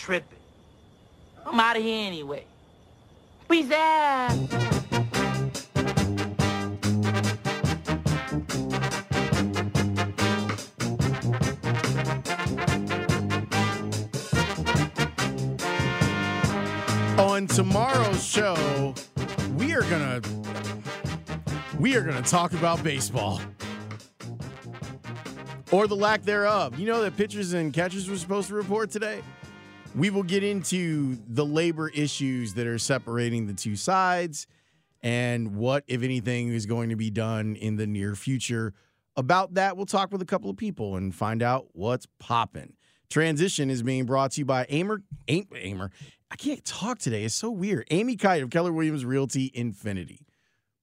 Tripping. I'm out of here anyway. Peace out. On tomorrow's show, we are gonna we are gonna talk about baseball. Or the lack thereof. You know that pitchers and catchers were supposed to report today? We will get into the labor issues that are separating the two sides and what, if anything, is going to be done in the near future. About that, we'll talk with a couple of people and find out what's popping. Transition is being brought to you by Amer. Am- Amer. I can't talk today. It's so weird. Amy Kite of Keller Williams Realty Infinity.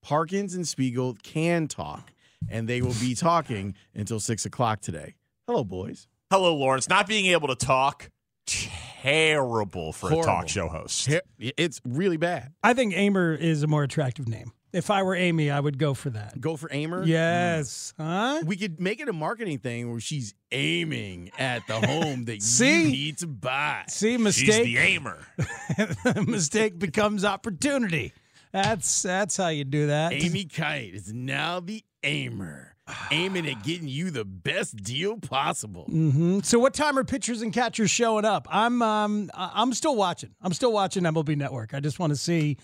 Parkins and Spiegel can talk, and they will be talking until six o'clock today. Hello, boys. Hello, Lawrence. Not being able to talk, terrible for a talk show host. It's really bad. I think Amer is a more attractive name. If I were Amy, I would go for that. Go for Amer. Yes. Hmm. Huh? We could make it a marketing thing where she's aiming at the home that See? you need to buy. See, mistake. She's mistake. the aimer. mistake becomes opportunity. That's that's how you do that. Amy Kite is now the aimer, aiming at getting you the best deal possible. Mm-hmm. So, what time are pitchers and catchers showing up? I'm um I- I'm still watching. I'm still watching MLB Network. I just want to see,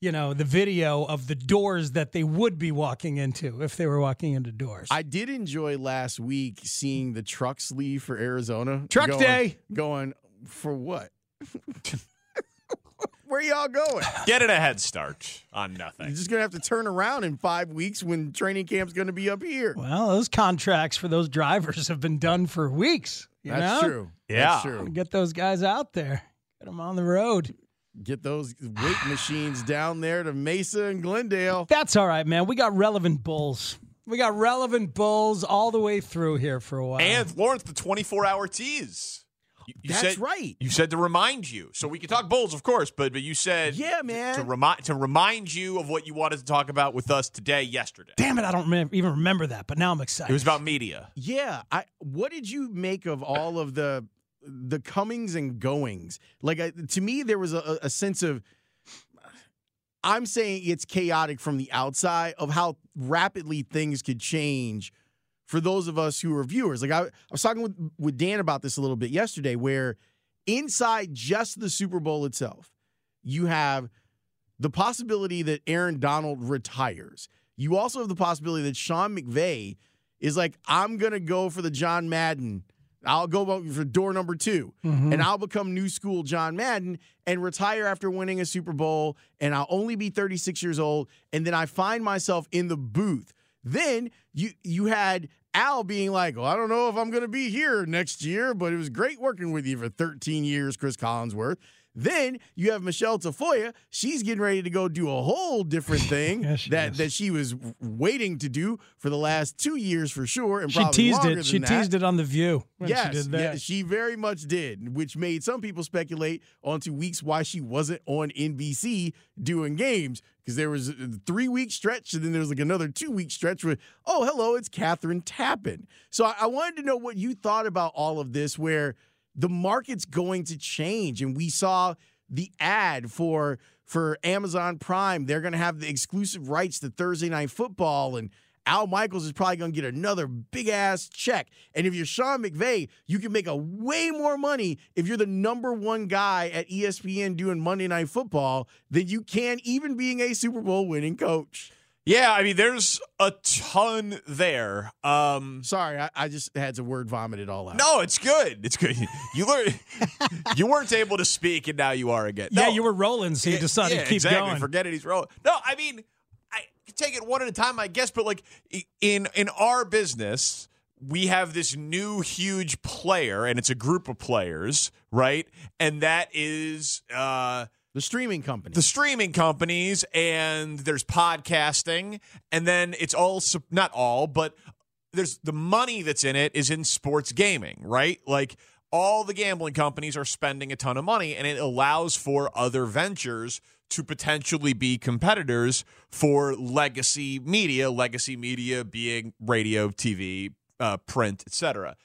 you know, the video of the doors that they would be walking into if they were walking into doors. I did enjoy last week seeing the trucks leave for Arizona. Truck going- day. Going for what? Where y'all going? Getting a head start on nothing. You're just gonna have to turn around in five weeks when training camp's gonna be up here. well, those contracts for those drivers have been done for weeks. You That's know? true. Yeah. That's true. Get those guys out there. Get them on the road. Get those weight machines down there to Mesa and Glendale. That's all right, man. We got relevant bulls. We got relevant bulls all the way through here for a while. And Lawrence, the 24 hour tease. You, you That's said, right. You said to remind you. So we can talk Bulls, of course, but but you said Yeah, man. to remind to remind you of what you wanted to talk about with us today, yesterday. damn it, I don't remem- even remember that, but now I'm excited. It was about media. Yeah, I. What did you make of all of the the comings and goings? Like I, to me, there was a, a sense of. I'm saying it's chaotic from the outside of how rapidly things could change for those of us who are viewers. Like I, I was talking with, with Dan about this a little bit yesterday, where inside just the Super Bowl itself, you have the possibility that Aaron Donald retires. You also have the possibility that Sean McVay is like, I'm gonna go for the John Madden. I'll go for door number 2 mm-hmm. and I'll become new school John Madden and retire after winning a Super Bowl. And I'll only be 36 years old. And then I find myself in the booth. Then you you had Al being like, "Well, I don't know if I'm going to be here next year, but it was great working with you for 13 years, Cris Collinsworth." Then you have Michelle Tafoya. She's getting ready to go do a whole different thing she that is. that she was waiting to do for the last two years for sure, and She probably teased it. She that. teased it on the View when yes, she did that. yeah, she very much did, which made some people speculate onto weeks why she wasn't on NBC doing games because there was a three week stretch and then there was like another two week stretch where, oh, hello, it's Cathryn Tappen. So I, I wanted to know what you thought about all of this, where the market's going to change, and we saw the ad for for Amazon Prime. They're going to have the exclusive rights to Thursday Night Football and. Al Michaels is probably going to get another big ass check. And if you're Sean McVay, you can make a way more money if you're the number one guy at ESPN doing Monday Night Football than you can even being a Super Bowl winning coach. Yeah, I mean, there's a ton there. Um, Sorry, I, I just had to word vomit it all out. no, it's good. It's good. You learn. you weren't able to speak, and now you are again. yeah, you were rolling, so you Yeah, decided yeah, to keep exactly. going. Forget it. He's rolling. No, I mean, I take it one at a time, I guess. But like in in our business, we have this new huge player, and it's a group of players, right? And that is. uh The streaming company. the streaming companies and there's podcasting and then it's all not all but there's the money that's in it is in sports gaming right? Like all the gambling companies are spending a ton of money and it allows for other ventures to potentially be competitors for legacy media legacy media being radio tv uh, print etc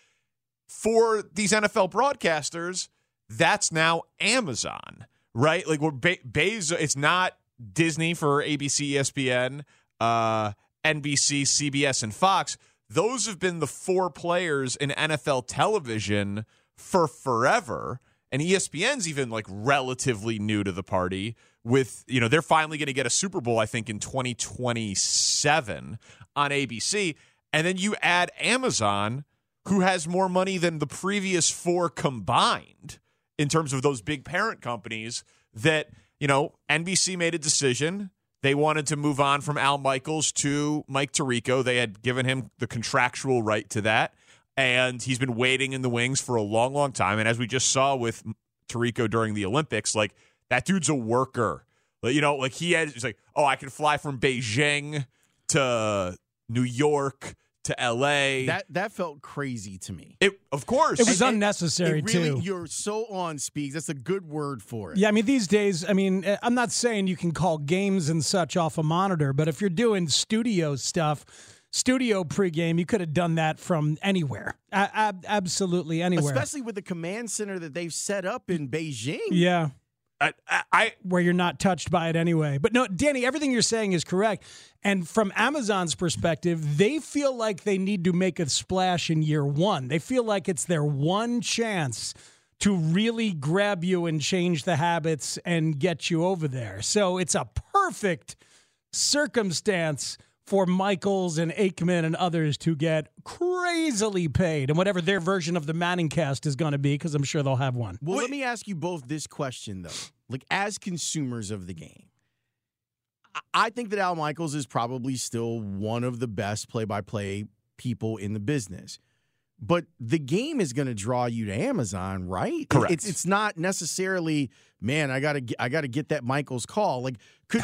for these NFL broadcasters, that's now Amazon, right? Like we're Be- Bezos. It's not Disney for ABC, ESPN, uh, NBC, CBS, and Fox. Those have been the four players in NFL television for forever. And ESPN's even like relatively new to the party. With you know, they're finally going to get a Super Bowl, I think, in 2027 on ABC. And then you add Amazon, who has more money than the previous four combined in terms of those big parent companies that, you know, NBC made a decision. They wanted to move on from Al Michaels to Mike Tirico. They had given him the contractual right to that. And he's been waiting in the wings for a long, long time. And as we just saw with Tirico during the Olympics, like that dude's a worker. You know, like he had, he's like, oh, I can fly from Beijing to New York to LA. that that felt crazy to me. It of course. It was And- and unnecessary it really, too. You're so on speaks. That's a good word for it. Yeah, I mean these days, I mean, eh, I'm not saying you can call games and such off a monitor, but if you're doing studio stuff, studio pregame, you could have done that from anywhere. A- ab- absolutely anywhere. Especially with the command center that they've set up in Beijing. yeah. I, I, where you're not touched by it anyway. But no, Danny, everything you're saying is correct. And from Amazon's perspective, they feel like they need to make a splash in year one. They feel like it's their one chance to really grab you and change the habits and get you over there. So it's a perfect circumstance for Michaels and Aikman and others to get crazily paid and whatever their version of the ManningCast is going to be, because I'm sure they'll have one. Well, let me ask you both this question though. Like as consumers of the game, I- I think that Al Michaels is probably still one of the best play-by-play people in the business. But the game is going to draw you to Amazon, right? Correct. It's it's not necessarily, man. I gotta get, I gotta get that Michaels call. Like, could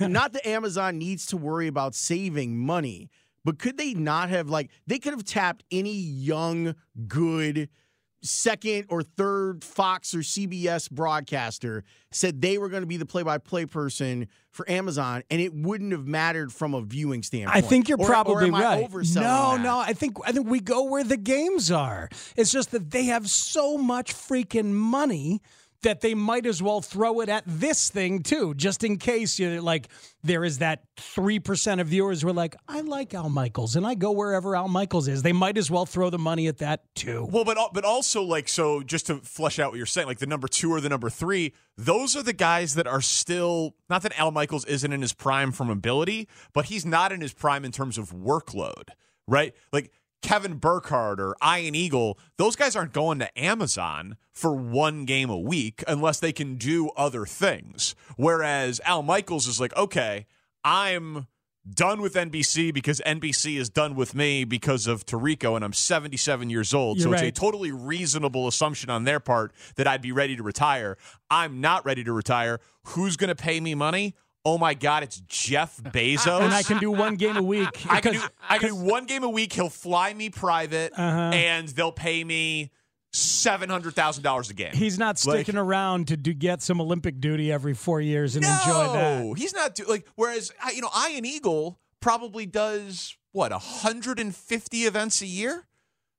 not that Amazon needs to worry about saving money, but could they not have like they could have tapped any young, good second or third Fox or CBS broadcaster said they were going to be the play-by-play person for Amazon, and it wouldn't have mattered from a viewing standpoint. I think you're Or- or probably I right. no, that? no, I think I think we go where the games are. It's just that they have so much freaking money that they might as well throw it at this thing too, just in case you like there is that three percent of viewers who are like, I like Al Michaels and I go wherever Al Michaels is. They might as well throw the money at that too. well, but uh, but also like so just to flesh out what you're saying, like the number two or the number three, those are the guys that are still not that Al Michaels isn't in his prime from ability, but he's not in his prime in terms of workload, right? Like Kevin Burkhardt or Ian Eagle, those guys aren't going to Amazon for one game a week unless they can do other things. Whereas Al Michaels is like, okay, I'm done with NBC because NBC is done with me because of Tirico, and I'm 77 years old. so You're it's a totally reasonable assumption on their part that I'd be ready to retire. I'm not ready to retire. Who's going to pay me money? Oh my God, it's Jeff Bezos. and I can do one game a week. I can do because- I can do one game a week. He'll fly me private, Uh-huh. and they'll pay me seven hundred thousand dollars a game. He's not Like- sticking around to do, get some Olympic duty every four years and no, enjoy that. he's not do, like. Whereas I- you know, Ian Eagle probably does what hundred and fifty events a year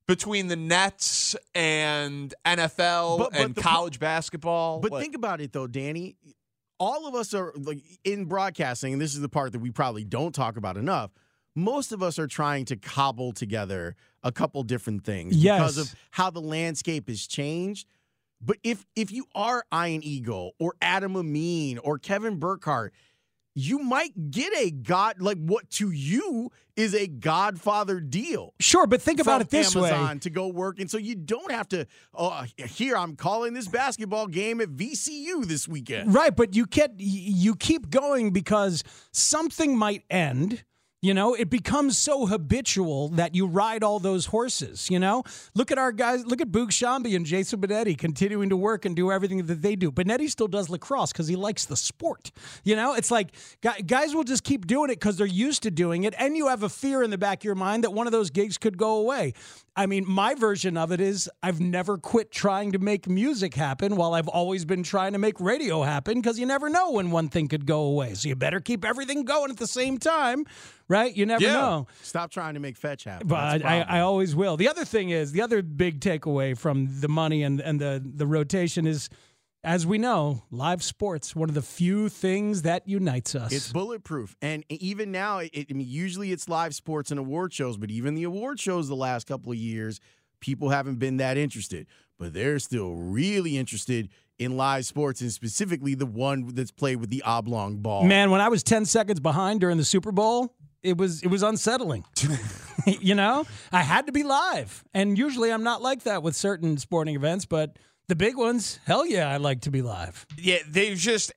between the Nets and NFL But- but and the- college basketball. But Like, think about it though, Danny. All of us are like in broadcasting, and this is the part that we probably don't talk about enough. Most of us are trying to cobble together a couple different things because of how the landscape has changed. But if if you are Ian Eagle or Adam Amin or Kevin Burkhardt, you might get a god like what to you is a Godfather deal Sure, but think about it this way Amazon way. to go work, and so you don't have to. Oh, here I'm calling this basketball game at VCU this weekend. Right, but you get you keep going because something might end. You know, it becomes so habitual that you ride all those horses. You know, look at our guys. Look at Boog Sciambi and Jason Benetti continuing to work and do everything that they do. Benetti still does lacrosse because he likes the sport. You know, it's like guys will just keep doing it because they're used to doing it, and you have a fear in the back of your mind that one of those gigs could go away. I mean, my version of it is I've never quit trying to make music happen while I've always been trying to make radio happen because you never know when one thing could go away. So you better keep everything going at the same time, right? You never Yeah. know. Stop trying to make fetch happen. But I, I. I always will. The other thing is the other big takeaway from the money and, and the, the rotation is, as we know, live sports, one of the few things that unites us. It's bulletproof, and even now, it, I mean, usually it's live sports and award shows, but even the award shows the last couple of years, people haven't been that interested. But they're still really interested in live sports, and specifically the one that's played with the oblong ball. Man, when I was 10 seconds behind during the Super Bowl, it was it was unsettling. you know? I had to be live. And usually I'm not like that with certain sporting events, but the big ones, hell yeah, I like to be live. yeah, they just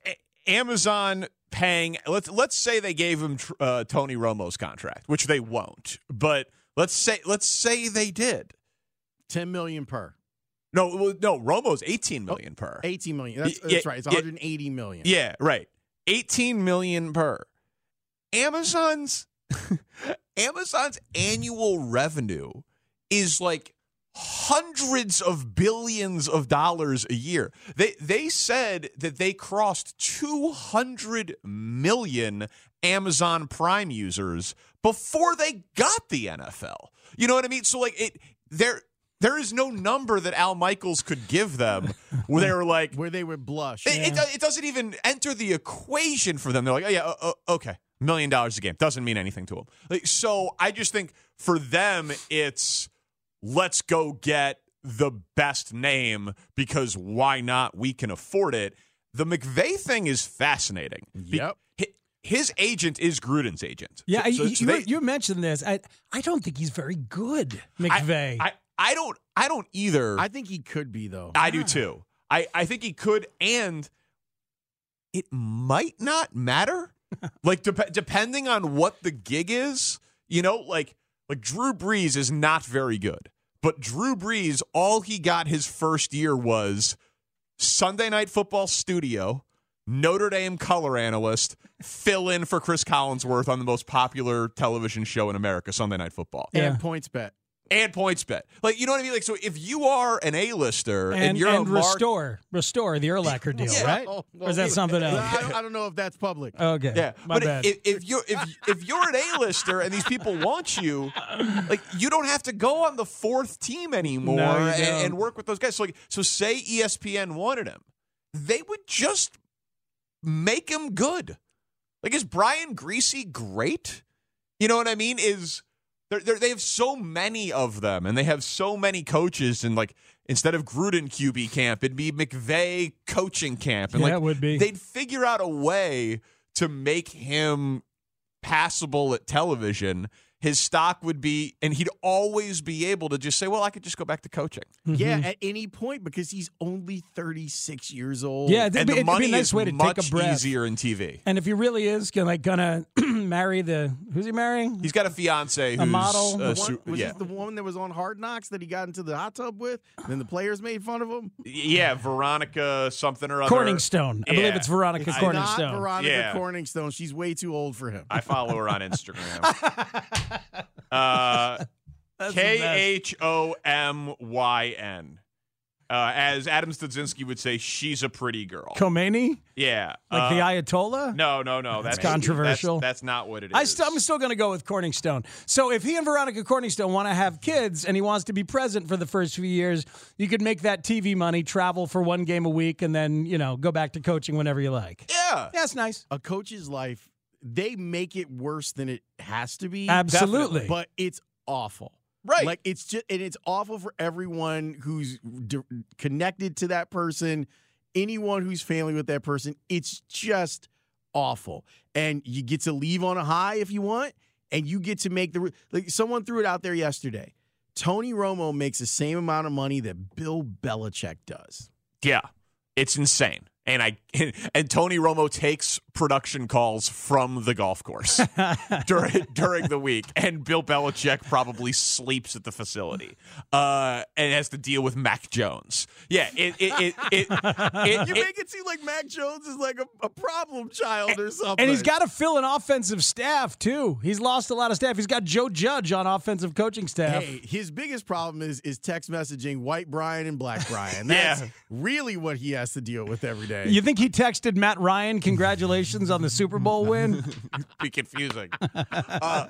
Amazon paying. Let's let's say they gave him uh, Tony Romo's contract, which they won't. But let's say let's say they did. ten million per, No, no, Romo's eighteen million per. eighteen million. That's, Y- that's right. It's yeah. one hundred eighty million. Yeah, right. 18 million per. Amazon's Amazon's annual revenue is like hundreds of billions of dollars a year. They they said that they crossed 200 million Amazon Prime users before they got the NFL. You know what I mean? So like it there there is no number that Al Michaels could give them where they were like where they would blush. it, it, it doesn't even enter the equation for them. They're like, oh yeah, uh, okay, million dollars a game doesn't mean anything to them. Like, so I just think for them, it's let's go get the best name because why not? We can afford it. The McVay thing is fascinating. Yep. hi- His agent is Gruden's agent. Yeah, So- so- you, so they- you mentioned this. I, I don't think he's very good, McVay. I, I don't. I don't either. I think he could be though. I do too. I, I think he could, and it might not matter. like dep- depending on what the gig is, you know, like like Drew Brees is not very good, but Drew Brees, all he got his first year was Sunday Night Football studio, Notre Dame color analyst, fill in for Cris Collinsworth on the most popular television show in America, Sunday Night Football, Yeah. and PointsBet. And PointsBet. Like you know what I mean? Like so, if you are an A-lister and, and you're and a mark- restore, restore the Urlacher deal, Yeah. right? Oh, or is that something else? I don't, I don't know if that's public. Okay, Yeah, my but bad. if, if you're if if you're an A-lister and these people want you, like you don't have to go on the fourth team anymore No, and, and work with those guys. So like, so say ESPN wanted him, they would just make him good. Like, is Brian Griese great? You know what I mean? Is they're, they're, they have so many of them, and they have so many coaches, and like instead of Gruden QB camp, it'd be McVay coaching camp, and Yeah, like it would be. they'd figure out a way to make him passable at television. His stock would be, and he'd always be able to just say, "Well, I could just go back to coaching." Yeah, at any point because he's only 36 years old. Yeah, it'd And be, the it'd be money a nice is way to much take a breath. easier in TV. And if he really is gonna, like gonna marry the who's he marrying? He's got a fiance who's model? uh, The one, was yeah, this the woman that was on Hard Knocks that he got into the hot tub with? Then the players made fun of him. yeah, Veronica something or other. Corningstone. I believe it's Veronica It's Corningstone. not Veronica Yeah. Corningstone. She's way too old for him. I follow her on Instagram. uh, K H O M Y N. Uh, as Adam Studzinski would say, she's a pretty girl. Khomeini, yeah. like uh, the Ayatollah. No, no, no. That's controversial. That's, that's not what it is. I st- I'm still going to go with Corningstone. So if he and Veronica Corningstone want to have kids and he wants to be present for the first few years, you could make that TV money, travel for one game a week, and then you know go back to coaching whenever you like. yeah. Yeah, it's nice. A coach's life, they make it worse than it has to be. Absolutely. But it's awful. Right. Like it's just and it's awful for everyone who's d- connected to that person, anyone who's family with that person. It's just awful. And you get to leave on a high if you want, and you get to make the like someone threw it out there yesterday. Tony Romo makes the same amount of money that Bill Belichick does. Yeah, it's insane. And I and Tony Romo takes production calls from the golf course during during the week, and Bill Belichick probably sleeps at the facility, uh, and has to deal with Mac Jones. Yeah, it it it, it, it, You it- make it seem like Mac Jones is like a, a problem child or something. And he's got to fill an offensive staff too. He's lost a lot of staff. He's got Joe Judge on offensive coaching staff. Hey, his biggest problem is is text messaging white Brian and black Brian. That's Yeah. really what he has to deal with every day. You think he texted Matt Ryan, congratulations on the Super Bowl win? be confusing. Uh,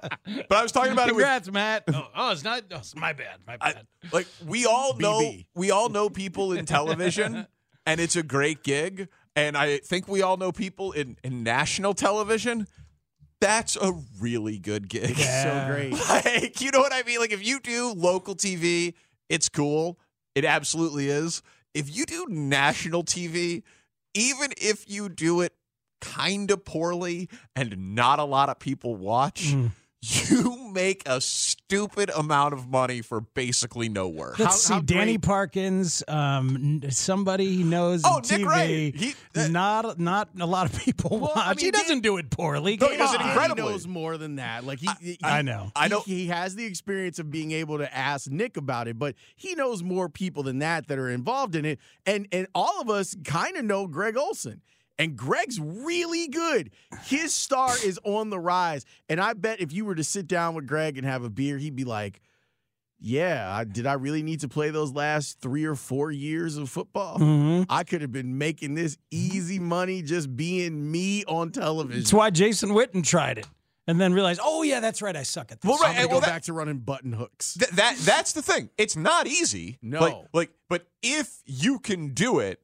but I was talking about it with Congrats, Matt. Oh, oh, it's not. Oh, it's my bad. My I, bad. like we all know BB. we all know people in television and it's a great gig and i think we all know people in, in national television that's a really good gig so great. like you know what i mean like if you do local tv it's cool it absolutely is if you do national tv even if you do it kind of poorly and not a lot of people watch you make a stupid amount of money for basically no work Let's How- how see. Danny great- Parkins, um, somebody he knows Oh, on Nick TV. Wright. He- that- not not a lot of people Well, watch. I mean, he doesn't do it poorly. No, he does it incredibly. He knows more than that. Like he, he- I know. I know- He, he has the experience of being able to ask Nick about it, but he knows more people than that that are involved in it. And and all of us kind of know Greg Olsen. And Greg's really good. His star is on the rise. And I bet if you were to sit down with Greg and have a beer, he'd be like, Yeah, I, did I really need to play those last three or four years of football? Mhm. I could have been making this easy money just being me on television. That's why Jason Witten tried it and then realized, oh yeah, that's right. I suck at this. Well, I'm right, gonna and go well, that- back to running button hooks. Th- that that's the thing. It's not easy. No. Like, like, but if you can do it,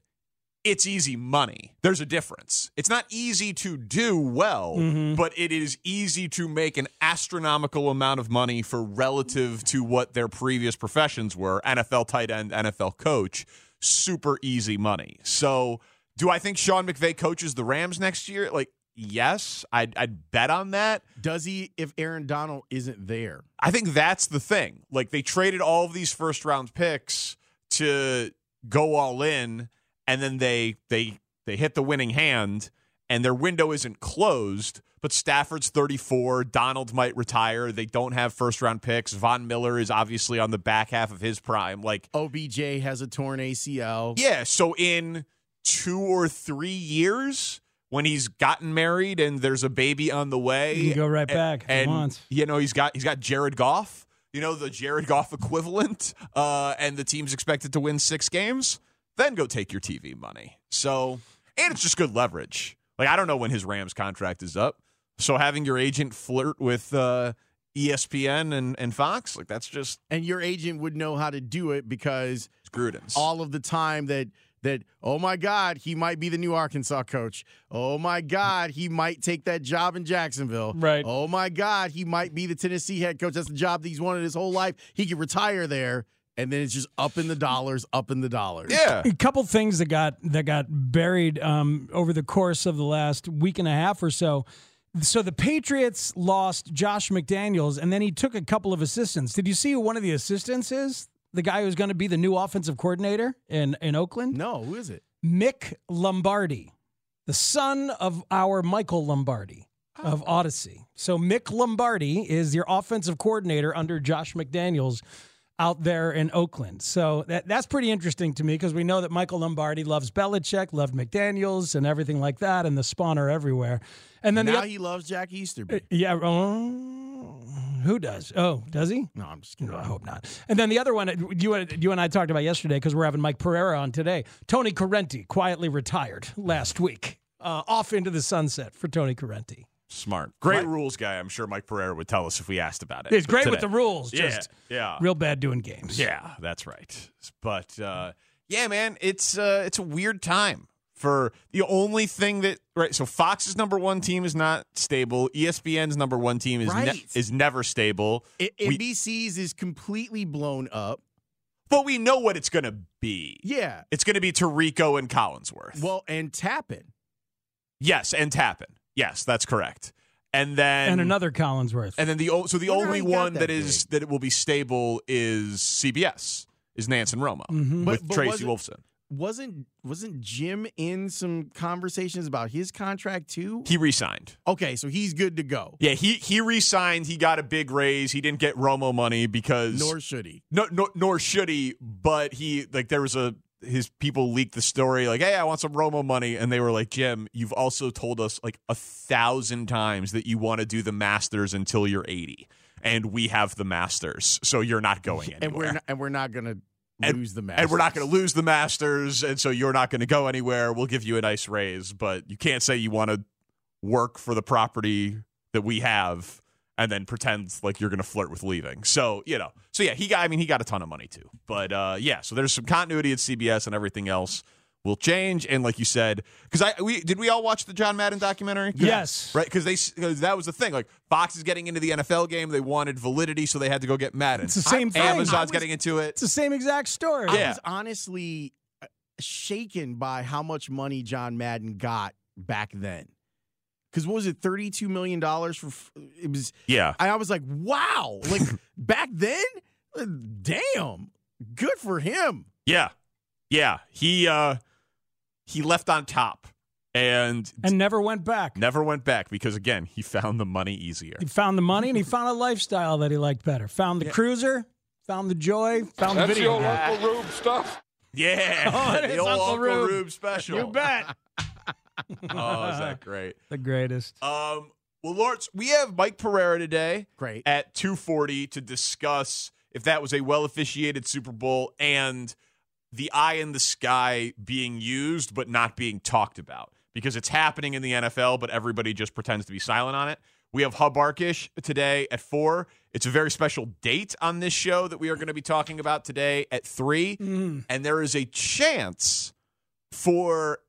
it's easy money. There's a difference. It's not easy to do well, mm-hmm. but it is easy to make an astronomical amount of money for relative to what their previous professions were. NFL tight end, NFL coach, super easy money. So, do I think Sean McVay coaches the Rams next year? Like, yes, I'd, I'd bet on that. Does he if Aaron Donald isn't there? I think that's the thing. Like they traded all of these first round picks to go all in, and then they they they hit the winning hand, and their window isn't closed. But Stafford's 34. Donald might retire. They don't have first round picks. Von Miller is obviously on the back half of his prime. Like, OBJ has a torn ACL. yeah. So in two or three years, when he's gotten married and there's a baby on the way, You go right a- back he and wants. you know he's got he's got Jared Goff, you know the Jared Goff equivalent, uh, and the team's expected to win six games. Then go take your TV money. So and it's just good leverage. Like I don't know when his Rams contract is up, so having your agent flirt with uh, ESPN and and Fox, like that's just And your agent would know how to do it because Gruden's. all of the time that that oh my god he might be the new Arkansas coach. Oh my god he might take that job in Jacksonville. Right. Oh my god he might be the Tennessee head coach. That's the job that he's wanted his whole life. He could retire there and then it's just up in the dollars, up in the dollars. yeah. a couple things that got that got buried um, over the course of the last week and a half or so. So the Patriots lost Josh McDaniels, and then he took a couple of assistants. Did you see who one of the assistants is? The guy who's going to be the new offensive coordinator in, in Oakland? No, who is it? Mick Lombardi, the son of our Michael Lombardi of Odyssey. So Mick Lombardi is your offensive coordinator under Josh McDaniels out there in Oakland. So that that's pretty interesting to me because we know that Michael Lombardi loves Belichick, loved McDaniels, and everything like that, and the spawner everywhere. And then now the he loves Jack Easterby. yeah, oh, who does? Oh, does he? no, I'm just kidding. No, I hope not. And then the other one you you and I talked about yesterday because we're having Mike Pereira on today. Tony Corrente quietly retired last week, uh, off into the sunset for Tony Corrente. Smart. Great rules guy. I'm sure Mike Pereira would tell us if we asked about it. He's great with the rules, Yeah, just yeah. real bad doing games. Yeah, that's right. But uh, yeah, man, it's uh, it's a weird time for the only thing that right. So Fox's number one team is not stable. ESPN's number one team is ne- is never stable. I- We- NBC's is completely blown up. but we know what it's going to be. Yeah. It's going to be Tirico and Collinsworth. Well, and Tappen. yes, and Tappen. Yes, that's correct. And then And another Collinsworth. And then the o- so the only one that that is that it will be stable is CBS is Nance and Romo Mhm. With but Tracy wasn't- Wolfson. Wasn't wasn't Jim in some conversations about his contract too? He re-signed. Okay, so he's good to go. Yeah, he he re-signed. He got a big raise. He didn't get Romo money because Nor should he. no, no, nor should he. But he like there was a his people leaked the story like, hey, I want some Romo money, and they were like, Jim, you've also told us like a thousand times that you want to do the Masters until you're 80, and we have the Masters, so you're not going anywhere. And we're not, and we're not going to lose the masters and we're not going to lose the Masters, and so you're not going to go anywhere. We'll give you a nice raise, but you can't say you want to work for the property that we have and then pretend like you're going to flirt with leaving. So you know, so yeah, he got. I mean, he got a ton of money too, but uh, yeah. So there's some continuity at CBS, and everything else will change. And like you said, because I we did we all watch the John Madden documentary? Yes. Right, because they because that was the thing. Like Fox is getting into the NFL game, they wanted validity, so they had to go get Madden. It's the same thing. Amazon's was- getting into it. It's the same exact story. I Yeah. was honestly uh, shaken by how much money John Madden got back then. Because what was it, thirty-two million dollars for? It was. Yeah. I, I was like, wow! Like back then, uh, damn, good for him. Yeah. Yeah. He uh he left on top and, And never went back. never went back because again, he found the money easier. He found the money and he found a lifestyle that he liked better. Found the cruiser, found the joy, found the video. game. Uncle Rube stuff. Yeah. Oh, the old Uncle Uncle, Rube. Rube. special. You bet. Oh, is that great? The greatest. Um well, Lawrence, we have Mike Pereira today Great. at 240 to discuss if that was a well officiated Super Bowl and the eye in the sky being used but not being talked about because it's happening in the NFL, but everybody just pretends to be silent on it. We have Hub Arkush today at four. It's a very special date on this show that we are going to be talking about today at 3 And there is a chance for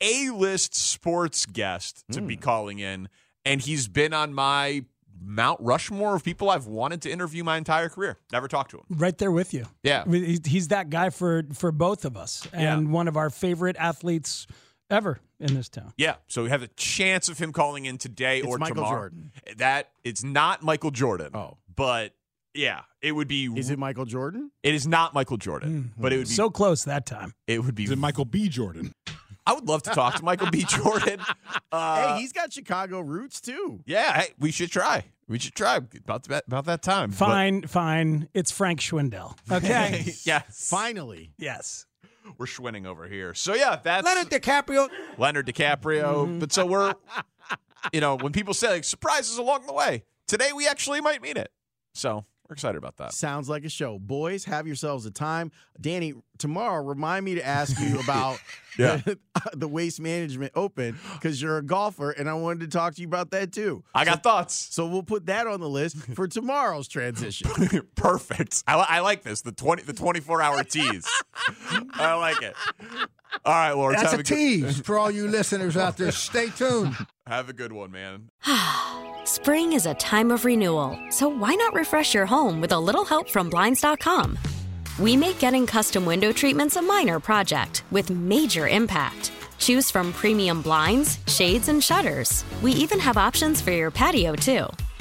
A list sports guest to be hmm. calling in. And he's been on my Mount Rushmore of people I've wanted to interview my entire career. Never talked to him. Right there with you. Yeah. He's that guy for for both of us and Yeah. one of our favorite athletes ever in this town. Yeah, so we have a chance of him calling in today It's or Michael tomorrow. Jordan. That it's not Michael Jordan. Oh. but yeah, it would be. Is it Michael Jordan? It is not Michael Jordan, hmm. but it would be. So close that time. it would be. Is it Michael B. Jordan? I would love to talk to Michael B. Jordan. Uh, hey, he's got Chicago roots too. yeah, hey, we should try. We should try about that about that time. But- Fine, fine. It's Frank Schwindel. Okay. yes, Finally, yes. we're schwinning over here. So yeah, that's Leonard DiCaprio. Leonard DiCaprio. But so we're, you know, when people say like, surprises along the way, today we actually might mean it. So we're excited about that. sounds like a show. Boys, have yourselves a time. Danny, tomorrow, remind me to ask you about Yeah. the, the Waste Management Open because you're a golfer, and I wanted to talk to you about that too. I got thoughts. So we'll put that on the list for tomorrow's transition. Perfect. I, I like this. The twenty the twenty four hour tease. I like it. All right, Lawrence. That's have a good- tease for all you listeners out there. Stay tuned. Have a good one, man. Spring is a time of renewal, so why not refresh your home with a little help from Blinds.com? We make getting custom window treatments a minor project with major impact. Choose from premium blinds, shades, and shutters. We even have options for your patio, too.